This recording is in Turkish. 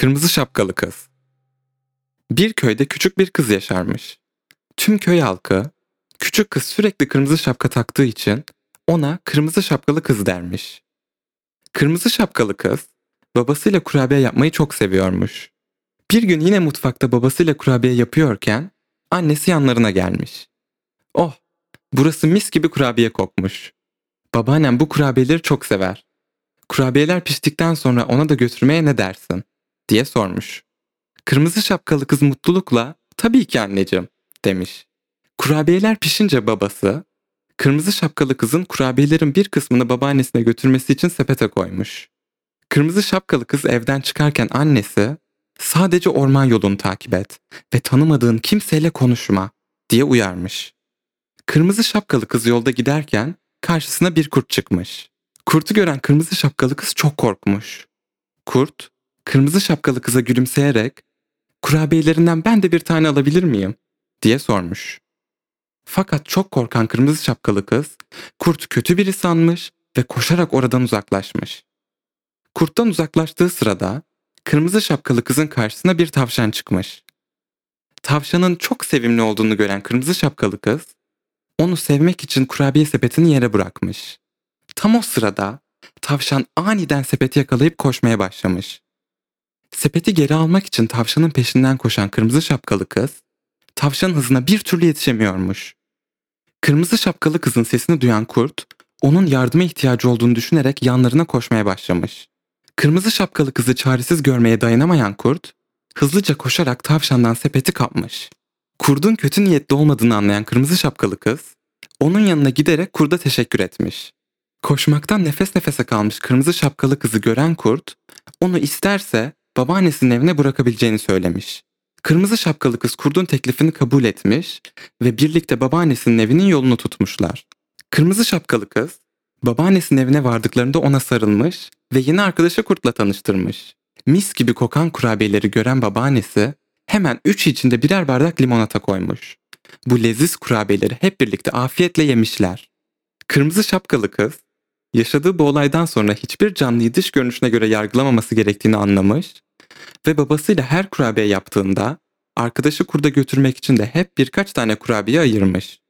Kırmızı şapkalı kız. Bir köyde küçük bir kız yaşarmış. Tüm köy halkı küçük kız sürekli kırmızı şapka taktığı için ona kırmızı şapkalı kız dermiş. Kırmızı şapkalı kız babasıyla kurabiye yapmayı çok seviyormuş. Bir gün yine mutfakta babasıyla kurabiye yapıyorken annesi yanlarına gelmiş. Oh, burası mis gibi kurabiye kokmuş. Babaannem bu kurabiyeleri çok sever. Kurabiyeler piştikten sonra ona da götürmeye ne dersin? Diye sormuş. Kırmızı şapkalı kız mutlulukla tabii ki anneciğim demiş. Kurabiyeler pişince babası kırmızı şapkalı kızın kurabiyelerin bir kısmını babaannesine götürmesi için sepete koymuş. Kırmızı şapkalı kız evden çıkarken annesi sadece orman yolunu takip et ve tanımadığın kimseyle konuşma diye uyarmış. Kırmızı şapkalı kız yolda giderken karşısına bir kurt çıkmış. Kurtu gören kırmızı şapkalı kız çok korkmuş. Kurt, kırmızı şapkalı kıza gülümseyerek kurabiyelerinden ben de bir tane alabilir miyim? diye sormuş. Fakat çok korkan kırmızı şapkalı kız kurt kötü biri sanmış ve koşarak oradan uzaklaşmış. Kurttan uzaklaştığı sırada kırmızı şapkalı kızın karşısına bir tavşan çıkmış. Tavşanın çok sevimli olduğunu gören kırmızı şapkalı kız onu sevmek için kurabiye sepetini yere bırakmış. Tam o sırada tavşan aniden sepeti yakalayıp koşmaya başlamış. Sepeti geri almak için tavşanın peşinden koşan kırmızı şapkalı kız, tavşanın hızına bir türlü yetişemiyormuş. Kırmızı şapkalı kızın sesini duyan kurt, onun yardıma ihtiyacı olduğunu düşünerek yanlarına koşmaya başlamış. Kırmızı şapkalı kızı çaresiz görmeye dayanamayan kurt, hızlıca koşarak tavşandan sepeti kapmış. Kurdun kötü niyetli olmadığını anlayan kırmızı şapkalı kız, onun yanına giderek kurda teşekkür etmiş. Koşmaktan nefes nefese kalmış kırmızı şapkalı kızı gören kurt, onu isterse babaannesinin evine bırakabileceğini söylemiş. Kırmızı şapkalı kız kurdun teklifini kabul etmiş ve birlikte babaannesinin evinin yolunu tutmuşlar. Kırmızı şapkalı kız, babaannesinin evine vardıklarında ona sarılmış ve yeni arkadaşı kurtla tanıştırmış. Mis gibi kokan kurabiyeleri gören babaannesi hemen üç içinde birer bardak limonata koymuş. Bu leziz kurabiyeleri hep birlikte afiyetle yemişler. Kırmızı şapkalı kız yaşadığı bu olaydan sonra hiçbir canlıyı dış görünüşüne göre yargılamaması gerektiğini anlamış ve babasıyla her kurabiye yaptığında arkadaşı kurda götürmek için de hep birkaç tane kurabiye ayırmış.